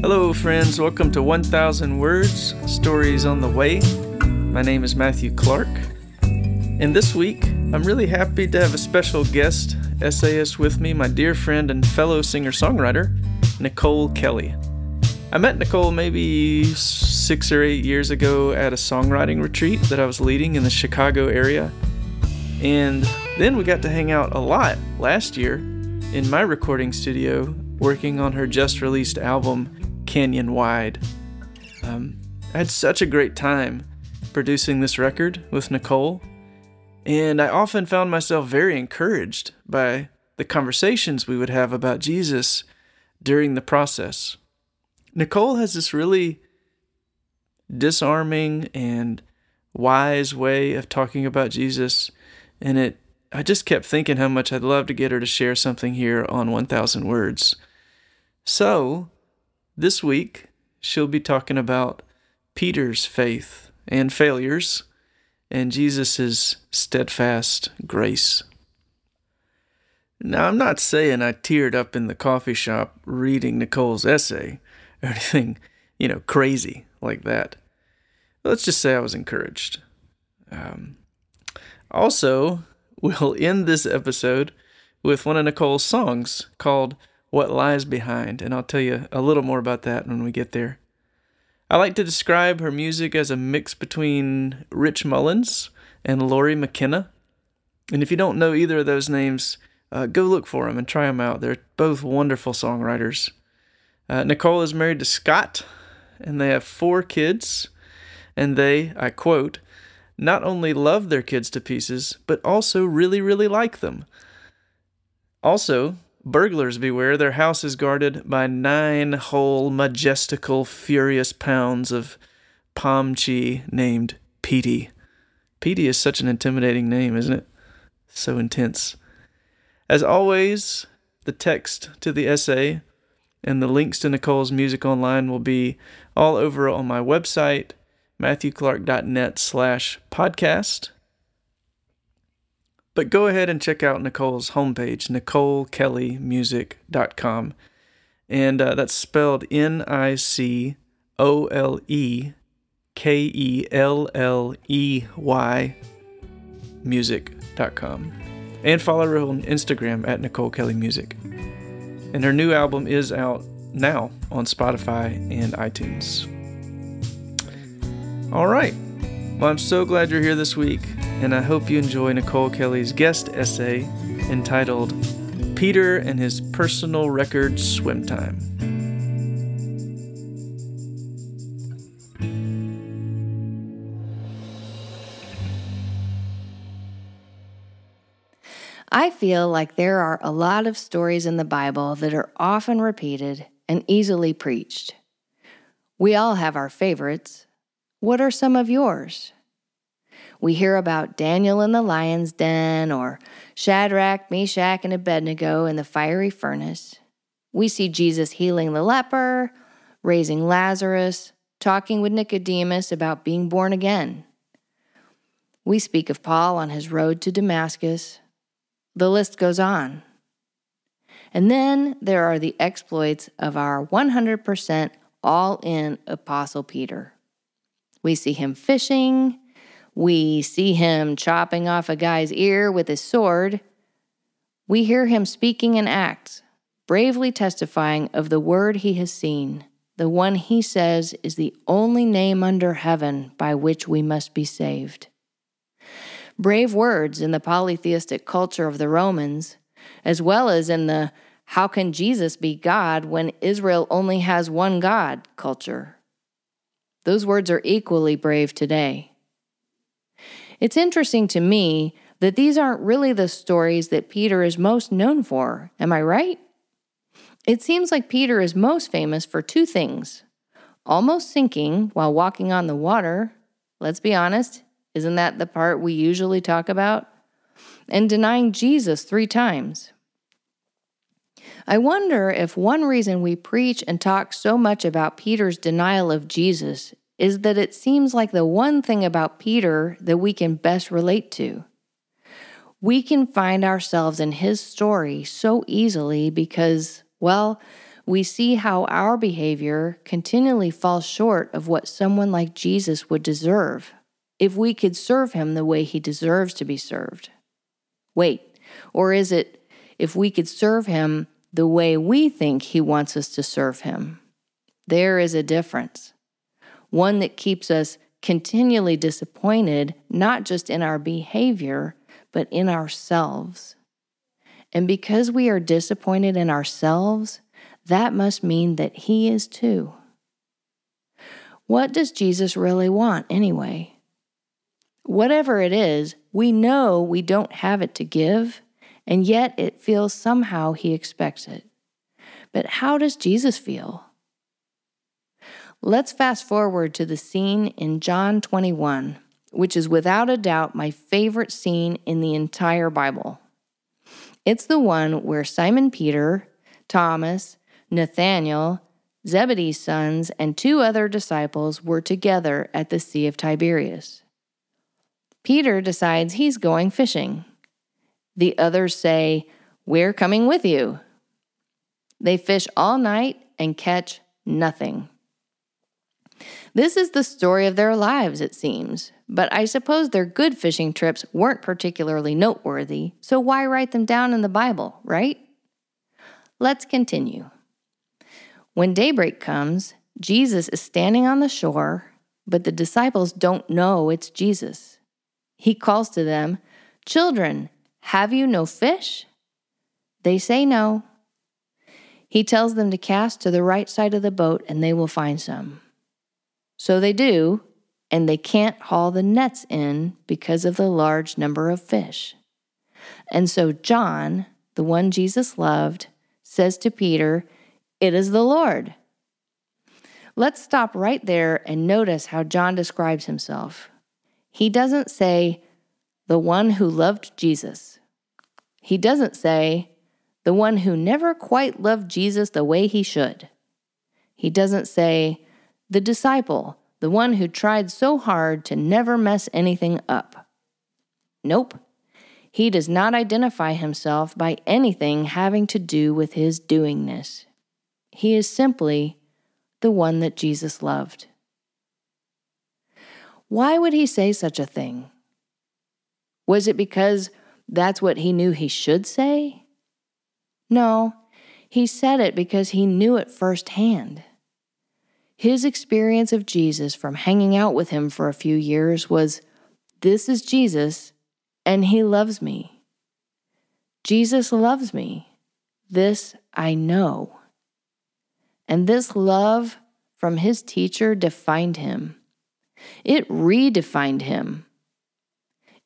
Hello, friends. Welcome to 1000 Words Stories on the Way. My name is Matthew Clark. And this week, I'm really happy to have a special guest essayist with me, my dear friend and fellow singer songwriter, Nicole Kelley. I met Nicole maybe six or eight years ago at a songwriting retreat that I was leading in the Chicago area. And then we got to hang out a lot last year in my recording studio working on her just released album, Canyon Wide. Um, I had such a great time producing this record with Nicole, and I often found myself very encouraged by the conversations we would have about Jesus during the process. Nicole has this really disarming and wise way of talking about Jesus, and it I just kept thinking how much I'd love to get her to share something here on 1000 Words. So, this week, she'll be talking about Peter's faith and failures and Jesus' steadfast grace. Now, I'm not saying I teared up in the coffee shop reading Nicole's essay or anything, you know, crazy like that. Let's just say I was encouraged. Um, also, we'll end this episode with one of Nicole's songs called what lies behind, and I'll tell you a little more about that when we get there. I like to describe her music as a mix between Rich Mullins and Lori McKenna. And if you don't know either of those names, uh, go look for them and try them out. They're both wonderful songwriters. Uh, Nicole is married to Scott, and they have four kids. And they, I quote, not only love their kids to pieces, but also really, really like them. Also, Burglars beware, their house is guarded by nine whole, majestical, furious pounds of palm Pomchi named Petey. Petey is such an intimidating name, isn't it? So intense. As always, the text to the essay and the links to Nicole's music online will be all over on my website, matthewclark.net slash podcast. But go ahead and check out Nicole's homepage, nicolekelleymusic.com. And uh, that's spelled N I C O L E K E L L E Y music.com. And follow her on Instagram at Nicole Kelley Music. And her new album is out now on Spotify and iTunes. All right. Well, I'm so glad you're here this week and I hope you enjoy Nicole Kelley's guest essay entitled Peter and His Personal Record Swim Time. I feel like there are a lot of stories in the Bible that are often repeated and easily preached. We all have our favorites. What are some of yours? We hear about Daniel in the lion's den or Shadrach, Meshach, and Abednego in the fiery furnace. We see Jesus healing the leper, raising Lazarus, talking with Nicodemus about being born again. We speak of Paul on his road to Damascus. The list goes on. And then there are the exploits of our 100% all in Apostle Peter. We see him fishing, we see him chopping off a guy's ear with his sword. We hear him speaking in Acts, bravely testifying of the word he has seen, the one he says is the only name under heaven by which we must be saved. Brave words in the polytheistic culture of the Romans, as well as in the how can Jesus be God when Israel only has one God culture. Those words are equally brave today. It's interesting to me that these aren't really the stories that Peter is most known for. Am I right? It seems like Peter is most famous for two things almost sinking while walking on the water. Let's be honest, isn't that the part we usually talk about? And denying Jesus three times. I wonder if one reason we preach and talk so much about Peter's denial of Jesus is that it seems like the one thing about Peter that we can best relate to. We can find ourselves in his story so easily because, well, we see how our behavior continually falls short of what someone like Jesus would deserve if we could serve him the way he deserves to be served. Wait, or is it if we could serve him the way we think he wants us to serve him? There is a difference, one that keeps us continually disappointed, not just in our behavior, but in ourselves. And because we are disappointed in ourselves, that must mean that He is too. What does Jesus really want anyway? Whatever it is, we know we don't have it to give, and yet it feels somehow He expects it. But how does Jesus feel? Let's fast forward to the scene in John 21, which is without a doubt my favorite scene in the entire Bible. It's the one where Simon Peter, Thomas, Nathanael, Zebedee's sons, and two other disciples were together at the Sea of Tiberias. Peter decides he's going fishing. The others say, We're coming with you. They fish all night and catch nothing. This is the story of their lives, it seems, but I suppose their good fishing trips weren't particularly noteworthy, so why write them down in the Bible, right? Let's continue. When daybreak comes, Jesus is standing on the shore, but the disciples don't know it's Jesus. He calls to them, Children, have you no fish? They say no. He tells them to cast to the right side of the boat and they will find some. So they do, and they can't haul the nets in because of the large number of fish. And so John, the one Jesus loved, says to Peter, It is the Lord. Let's stop right there and notice how John describes himself. He doesn't say, the one who loved Jesus. He doesn't say, the one who never quite loved Jesus the way he should. He doesn't say, the disciple, the one who tried so hard to never mess anything up. Nope. He does not identify himself by anything having to do with his doingness. He is simply the one that Jesus loved. Why would he say such a thing? Was it because that's what he knew he should say? No, he said it because he knew it firsthand. His experience of Jesus from hanging out with him for a few years was this is Jesus, and he loves me. Jesus loves me. This I know. And this love from his teacher defined him. It redefined him.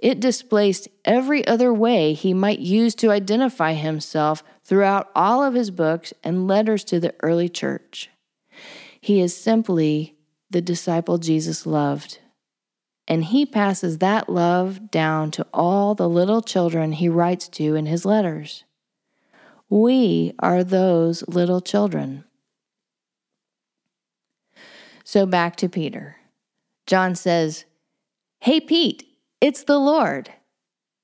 It displaced every other way he might use to identify himself throughout all of his books and letters to the early church. He is simply the disciple Jesus loved. And he passes that love down to all the little children he writes to in his letters. We are those little children. So back to Peter. John says, Hey, Pete, it's the Lord.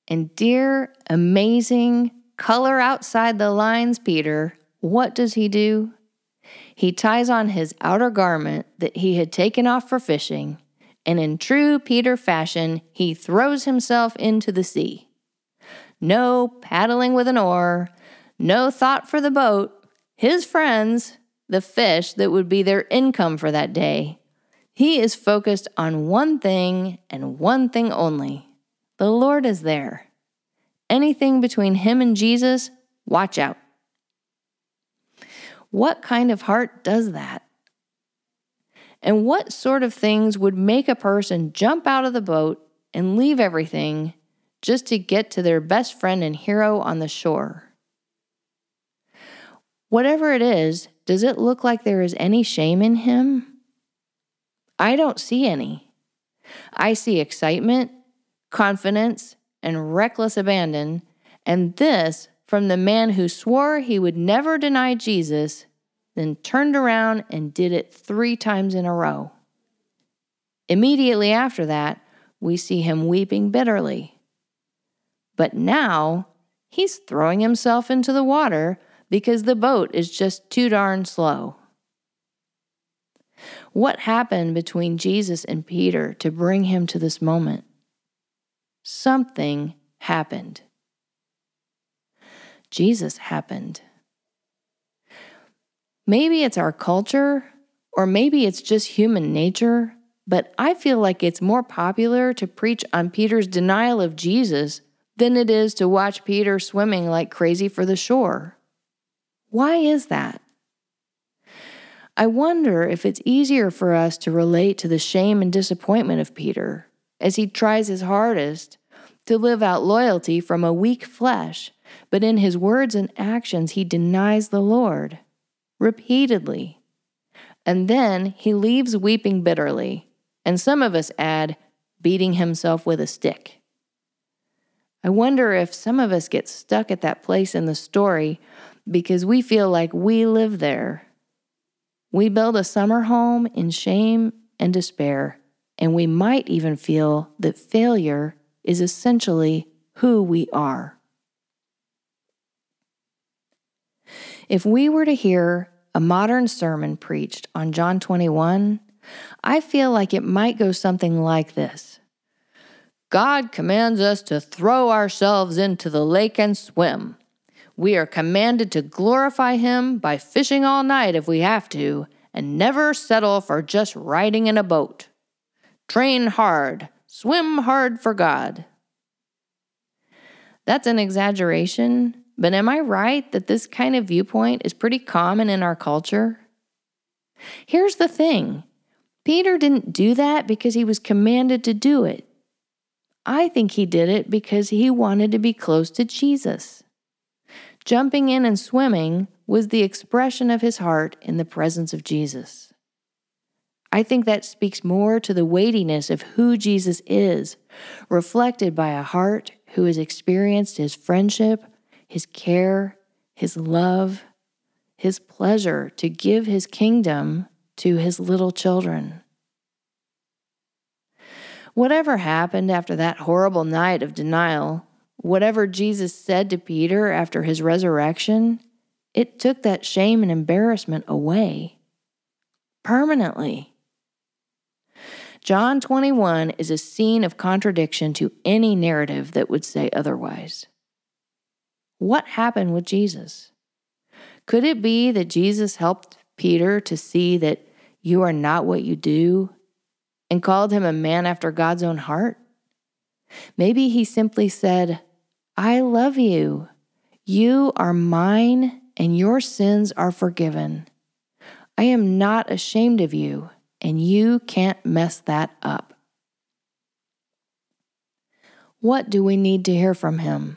And dear, amazing, color outside the lines, Peter, what does he do? He ties on his outer garment that he had taken off for fishing, and in true Peter fashion, he throws himself into the sea. No paddling with an oar, no thought for the boat, his friends, the fish that would be their income for that day. He is focused on one thing and one thing only the Lord is there. Anything between him and Jesus, watch out. What kind of heart does that? And what sort of things would make a person jump out of the boat and leave everything just to get to their best friend and hero on the shore? Whatever it is, does it look like there is any shame in him? I don't see any. I see excitement, confidence, and reckless abandon, and this from the man who swore he would never deny Jesus, then turned around and did it three times in a row. Immediately after that, we see him weeping bitterly. But now he's throwing himself into the water because the boat is just too darn slow. What happened between Jesus and Peter to bring him to this moment? Something happened. Jesus happened. Maybe it's our culture, or maybe it's just human nature, but I feel like it's more popular to preach on Peter's denial of Jesus than it is to watch Peter swimming like crazy for the shore. Why is that? I wonder if it's easier for us to relate to the shame and disappointment of Peter as he tries his hardest to live out loyalty from a weak flesh, but in his words and actions he denies the Lord repeatedly. And then he leaves weeping bitterly, and some of us add, beating himself with a stick. I wonder if some of us get stuck at that place in the story because we feel like we live there. We build a summer home in shame and despair, and we might even feel that failure is essentially who we are. If we were to hear a modern sermon preached on John 21, I feel like it might go something like this God commands us to throw ourselves into the lake and swim. We are commanded to glorify Him by fishing all night if we have to, and never settle for just riding in a boat. Train hard, swim hard for God. That's an exaggeration, but am I right that this kind of viewpoint is pretty common in our culture? Here's the thing Peter didn't do that because he was commanded to do it. I think he did it because he wanted to be close to Jesus. Jumping in and swimming was the expression of his heart in the presence of Jesus. I think that speaks more to the weightiness of who Jesus is, reflected by a heart who has experienced his friendship, his care, his love, his pleasure to give his kingdom to his little children. Whatever happened after that horrible night of denial, whatever Jesus said to Peter after his resurrection, it took that shame and embarrassment away permanently. John 21 is a scene of contradiction to any narrative that would say otherwise. What happened with Jesus? Could it be that Jesus helped Peter to see that you are not what you do and called him a man after God's own heart? Maybe he simply said, I love you. You are mine and your sins are forgiven. I am not ashamed of you, and you can't mess that up. What do we need to hear from him?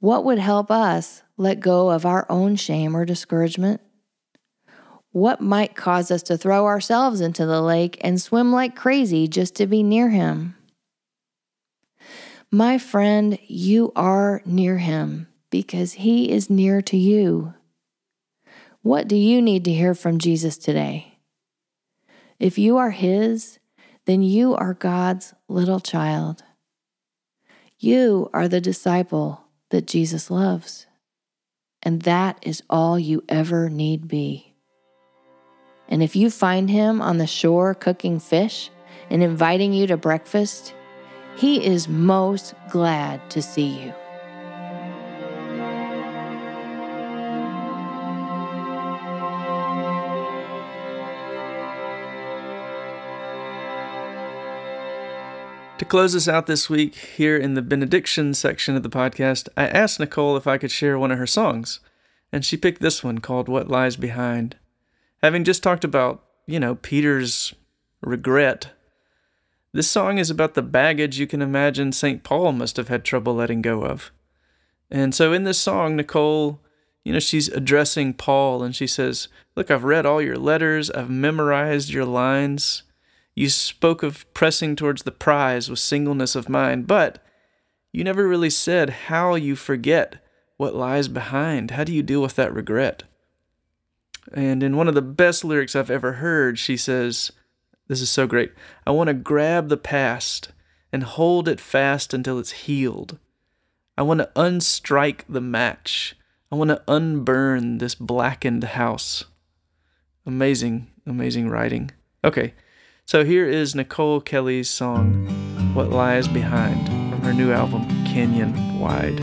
What would help us let go of our own shame or discouragement? What might cause us to throw ourselves into the lake and swim like crazy just to be near Him? My friend, you are near Him because He is near to you. What do you need to hear from Jesus today? If you are His, then you are God's little child. You are the disciple that Jesus loves. And that is all you ever need be. And if you find him on the shore cooking fish and inviting you to breakfast, he is most glad to see you. To close us out this week, here in the benediction section of the podcast, I asked Nicole if I could share one of her songs, and she picked this one called What Lies Behind. Having just talked about, you know, Peter's regret, this song is about the baggage you can imagine St. Paul must have had trouble letting go of. And so in this song, Nicole, you know, she's addressing Paul and she says, Look, I've read all your letters, I've memorized your lines. You spoke of pressing towards the prize with singleness of mind, but you never really said how you forget what lies behind. How do you deal with that regret? And in one of the best lyrics I've ever heard, she says, This is so great. I want to grab the past and hold it fast until it's healed. I want to unstrike the match. I want to unburn this blackened house. Amazing, amazing writing. Okay, so here is Nicole Kelley's song, What Lies Behind, from her new album, Canyon Wide.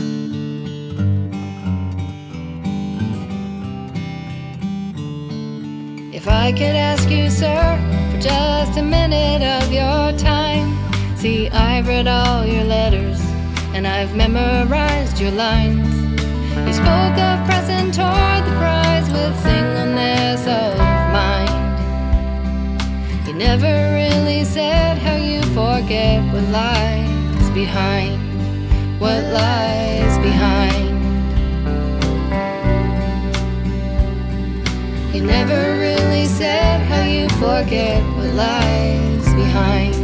If I could ask you, sir, just a minute of your time. See, I've read all your letters and I've memorized your lines. You spoke of pressing toward the prize with singleness of mind. You never really said how you forget what lies behind. What lies behind. You never really said how you forget what lies behind.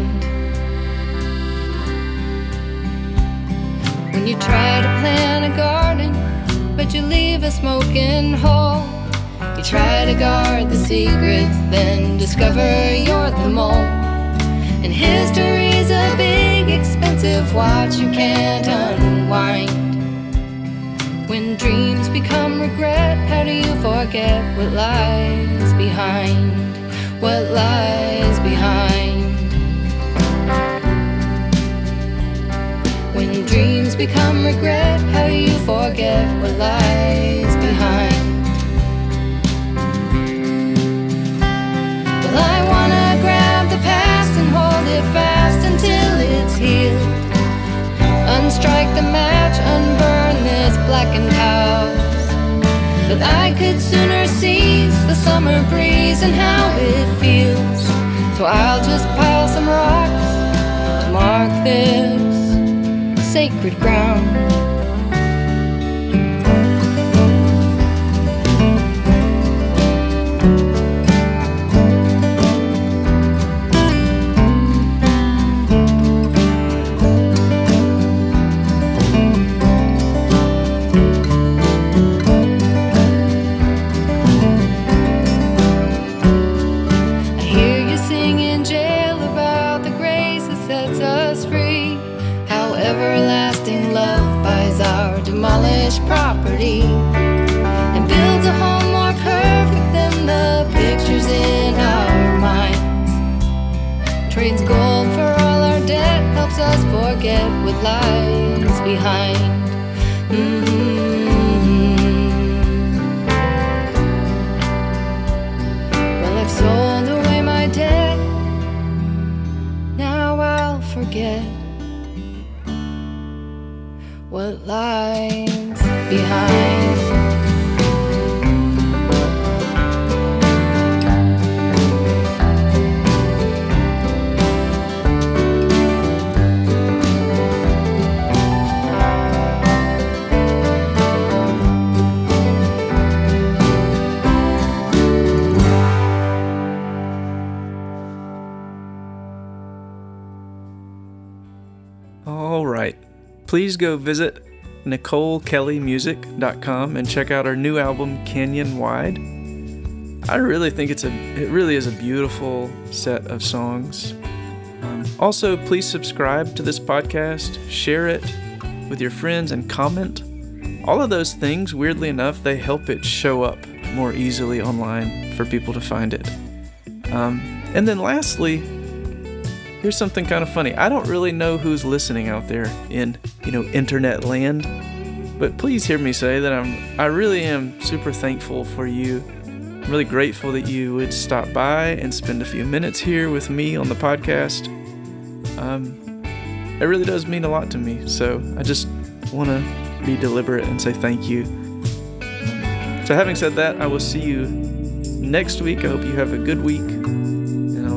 When you try to plant a garden, but you leave a smoking hole. You try to guard the secrets, then discover you're the mole. And history's a big, expensive watch you can't unwind. When dreams become regret, how do you forget what lies behind? What lies behind? When dreams become regret, how do you forget what lies behind? Well, I wanna grab the past and hold it fast until it's healed. Unstrike the match, unburn blackened house. But I could sooner seize the summer breeze and how it feels. So I'll just pile some rocks to mark this sacred ground. Forget what lies behind. Please go visit NicoleKelleyMusic.com and check out our new album Canyon Wide. I really think it's a it really is a beautiful set of songs. Um, also, please subscribe to this podcast, share it with your friends, and comment. All of those things, weirdly enough, they help it show up more easily online for people to find it. Um, and then, lastly, here's something kind of funny. I don't really know who's listening out there in, you know, internet land, but please hear me say that I'm I really am super thankful for you. I'm really grateful that you would stop by and spend a few minutes here with me on the podcast. Um, it really does mean a lot to me. So I just want to be deliberate and say thank you. So having said that, I will see you next week. I hope you have a good week.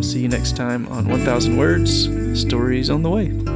I'll see you next time on 1000 Words Stories on the Way.